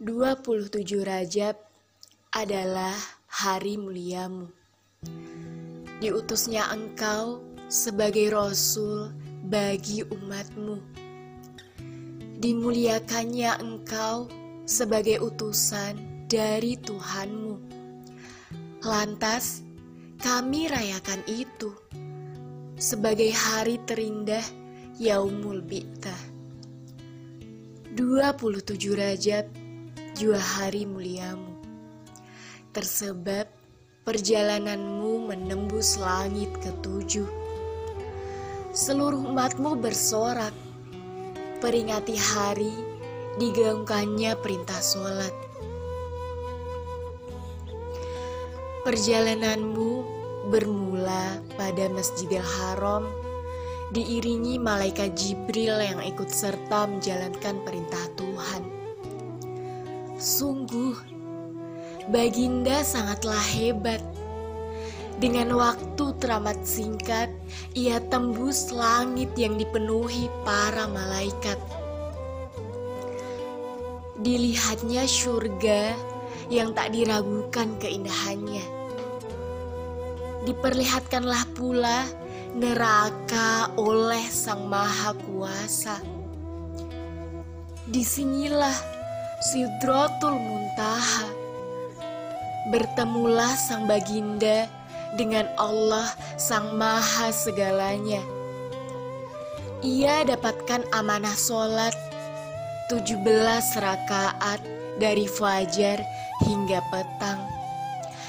27 Rajab adalah hari muliamu. Diutusnya engkau sebagai Rasul bagi umatmu. Dimuliakannya engkau sebagai utusan dari Tuhanmu. Lantas, kami rayakan itu sebagai hari terindah Yaumul Bi'tah. 27 Rajab jua hari muliamu. Tersebab perjalananmu menembus langit ketujuh. Seluruh umatmu bersorak, peringati hari digaungkannya perintah sholat. Perjalananmu bermula pada Masjidil Haram diiringi malaikat Jibril yang ikut serta menjalankan perintah Tuhan. Sungguh, Baginda sangatlah hebat. Dengan waktu teramat singkat, ia tembus langit yang dipenuhi para malaikat. Dilihatnya surga yang tak diragukan keindahannya. Diperlihatkanlah pula neraka oleh Sang Maha Kuasa. Di sinilah Sidratul Muntaha. Bertemulah sang baginda dengan Allah sang maha segalanya. Ia dapatkan amanah solat 17 rakaat dari fajar hingga petang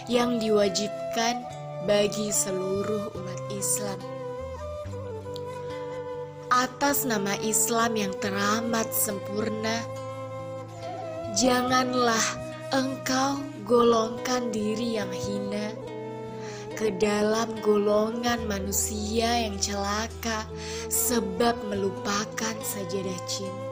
yang diwajibkan bagi seluruh umat Islam. Atas nama Islam yang teramat sempurna, Janganlah engkau golongkan diri yang hina ke dalam golongan manusia yang celaka sebab melupakan sajadah cinta.